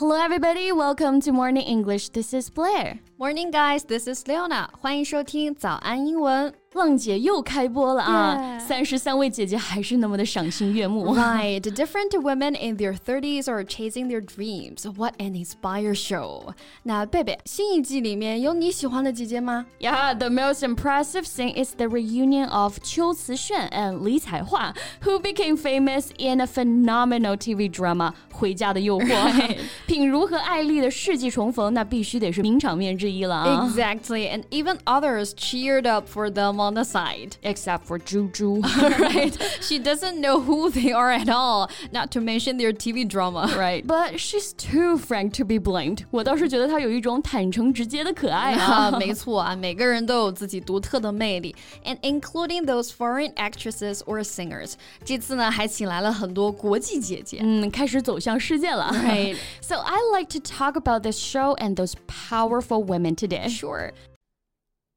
Hello, everybody. Welcome to Morning English. This is Blair. Morning, guys. This is Leona. 欢迎收听早安英文。 浪姐又开播了啊！三十三位姐姐还是那么的赏心悦目。Right, different women in their thirties are chasing their dreams. What an inspire show! 那贝贝，新一季里面有你喜欢的姐姐吗？Yeah, the most impressive thing is the reunion of 秋瓷炫 and 李彩桦, who became famous in a phenomenal TV drama《回家的诱惑》。品如和艾莉的世纪重逢，那必须得是名场面之一了啊！Exactly, and even others cheered up for them on the side. Except for Juju. right? She doesn't know who they are at all, not to mention their TV drama. Right. But she's too frank to be blamed. 我倒是觉得她有一种坦诚直接的可爱啊。没错啊，每个人都有自己独特的魅力，and including those foreign actresses or singers. 这次呢，还请来了很多国际姐姐，嗯，开始走向世界了。Right. So I like to talk about this show and those powerful women today. Sure.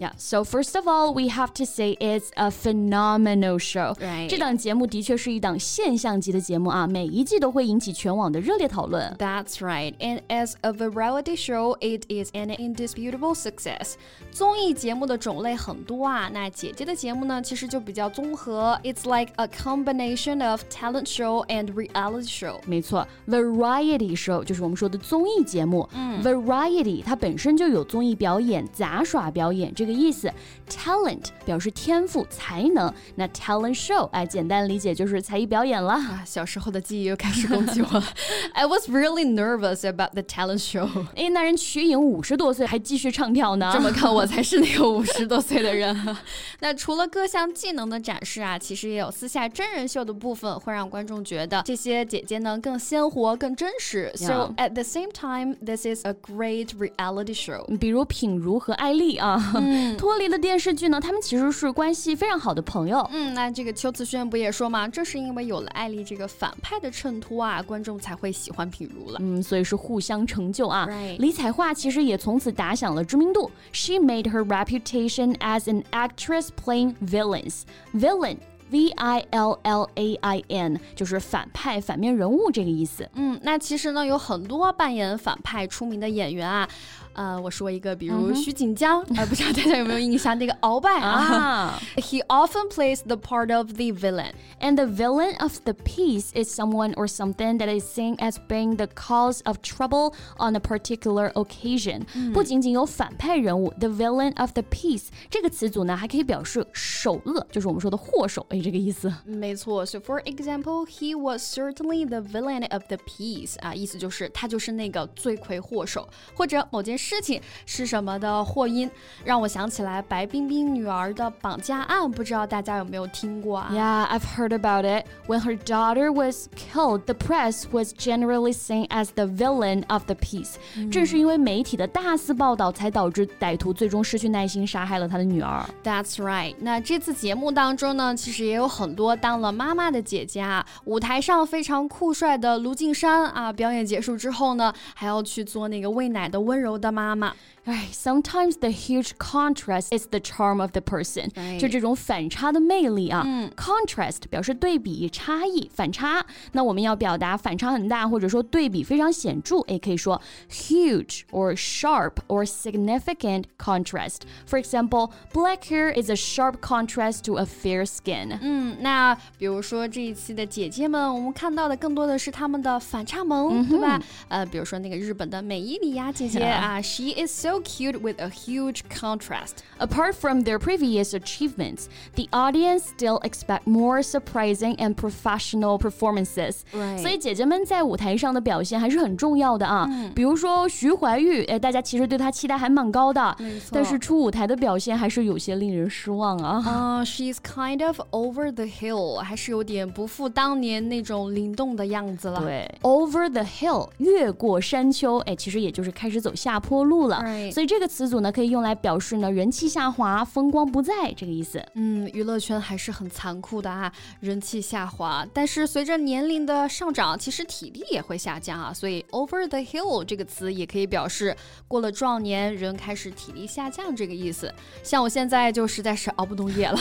Yeah, so first of all, we have to say it's a phenomenal show. Right. 这档节目的确是一档现象级的节目啊，每一季都会引起全网的热烈讨论。That's right. And as a variety show, it is an indisputable success. 综艺节目的种类很多啊，那姐姐的节目呢，其实就比较综合。It's like a combination of talent show and reality show. 没错，variety show 就是我们说的综艺节目。嗯，variety 它本身就有综艺表演、杂耍表演这 个。意思，talent 表示天赋才能，那 talent show 哎，简单理解就是才艺表演了。啊，小时候的记忆又开始攻击我。I was really nervous about the talent show。哎，那人瞿颖五十多岁还继续唱跳呢，这么看我才是那个 五十多岁的人。那除了各项技能的展示啊，其实也有私下真人秀的部分，会让观众觉得这些姐姐呢更鲜活、更真实。So at the same time, this is a great reality show。比如品如和艾丽啊。脱离了电视剧呢，他们其实是关系非常好的朋友。嗯，那这个邱慈轩不也说吗？正是因为有了艾丽这个反派的衬托啊，观众才会喜欢品如了。嗯，所以是互相成就啊。李彩桦其实也从此打响了知名度。She made her reputation as an actress playing villains. Villain. V I L L A I N 就是反派、反面人物这个意思。嗯，那其实呢，有很多扮演反派出名的演员啊。呃，我说一个，比如徐锦江，呃，不知道大家有没有印象？那个鳌拜啊，He often plays the part of the villain, and the villain of the piece is someone or something that is seen as being the cause of trouble on a particular occasion。不仅仅有反派人物，the villain of the piece 这个词组呢，还可以表示首恶，就是我们说的祸首，哎，这个意思。没错，So for example, he was certainly the villain of the piece。啊，意思就是他就是那个罪魁祸首，或者某件事。 事情是什么的祸因，让我想起来白冰冰女儿的绑架案，不知道大家有没有听过啊？Yeah, I've heard about it. When her daughter was killed, the press was generally seen as the villain of the piece. 正是因为媒体的大肆报道，才导致歹徒最终失去耐心，杀害了他的女儿。That's right. 那这次节目当中呢，其实也有很多当了妈妈的姐姐啊。舞台上非常酷帅的卢靖姗啊，表演结束之后呢，还要去做那个喂奶的温柔的妈妈。哎，sometimes the huge contrast is the charm of the person，就这种反差的魅力啊。嗯 contrast 表示对比、差异、反差。那我们要表达反差很大，或者说对比非常显著，也可以说 huge or sharp or significant contrast. For example, black hair is a sharp contrast to a fair skin. 嗯，那比如说这一期的姐姐们，我们看到的更多的是她们的反差萌，对吧？呃，比如说那个日本的美伊里亚姐姐啊 ，she is so cute with a huge contrast. Apart from their previous achievements, the audience still expect more surprising and professional performances. Right. 所以姐姐们在舞台上的表现还是很重要的啊。比如说徐怀钰，哎，大家其实对她期待还蛮高的，但是出舞台的表现还是有些令人失望啊。啊、uh,，she's kind of over the hill，还是有点不复当年那种灵动的样子了。对，over the hill，越过山丘，哎，其实也就是开始走下坡。 脱路了。 Right 所以这个词组呢，可以用来表示呢人气下滑、风光不再这个意思。嗯，娱乐圈还是很残酷的啊，人气下滑。但是随着年龄的上涨，其实体力也会下降啊。所以 over the hill 这个词也可以表示过了壮年，人开始体力下降这个意思。像我现在就实在是熬不动夜了，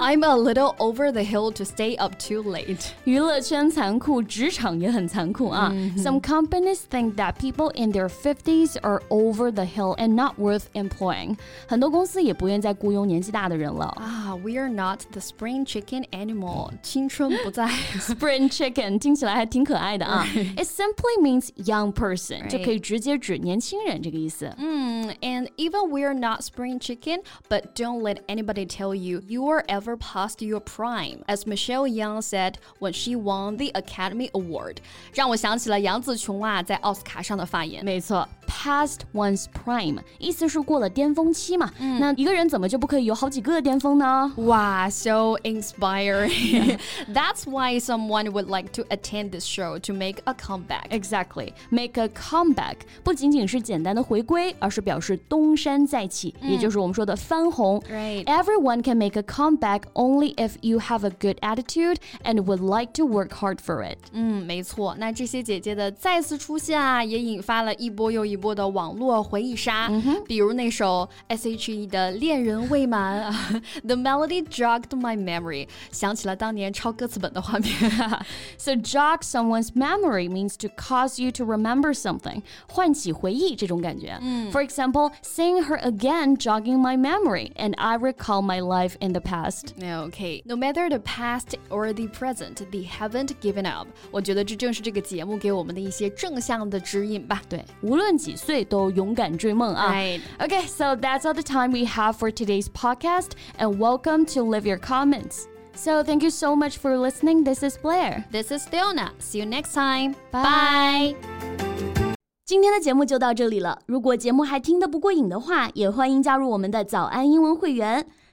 I'm a little over the hill to stay up too late。娱乐圈残酷，职场也很残酷啊。Some companies think that people in their 50s are over the hill and not worth employing we are not the spring chicken anymore，青春不在。spring chicken 听起来还挺可爱的啊。It simply means young person，、right. 就可以直接指年轻人这个意思。嗯、mm,，And even we are not spring chicken，but don't let anybody tell you you are ever past your prime. As Michelle Yeoh said when she won the Academy Award，让我想起了杨紫琼啊在奥斯卡上的发言。没错。，past one's prime，意思是过了巅峰期嘛。那一个人怎么就不可以有好几个巅峰呢？哇，so inspiring! That's why someone would like to attend this show to make a comeback. Exactly, make a comeback 不仅仅是简单的回归，而是表示东山再起，也就是我们说的翻红。 Right. Everyone can make a comeback only if you have a good attitude and would like to work hard for it. 嗯，没错。那这些姐姐的再次出现啊，也引发了一波又一 波的网络回忆杀。比如那首 S.H.E 的《恋人未满》啊，The melody jogged my memory，想起了当年抄歌词本的画面。 So jog someone's memory means to cause you to remember something，唤起回忆这种感觉。For example, seeing her again jogging my memory, and I recall my life in the past. Okay, no matter the past or the present, they haven't given up。我觉得这正是这个节目给我们的一些正向的指引吧。对，无论 几岁都勇敢追梦啊。Right. Okay, so that's all the time we have for today's podcast, and welcome to leave Your Comments. So thank you so much for listening. This is Blair. This is Leona. See you next time. Bye. Bye. 今天的节目就到这里了。如果节目还听得不过瘾的话，也欢迎加入我们的早安英文会员。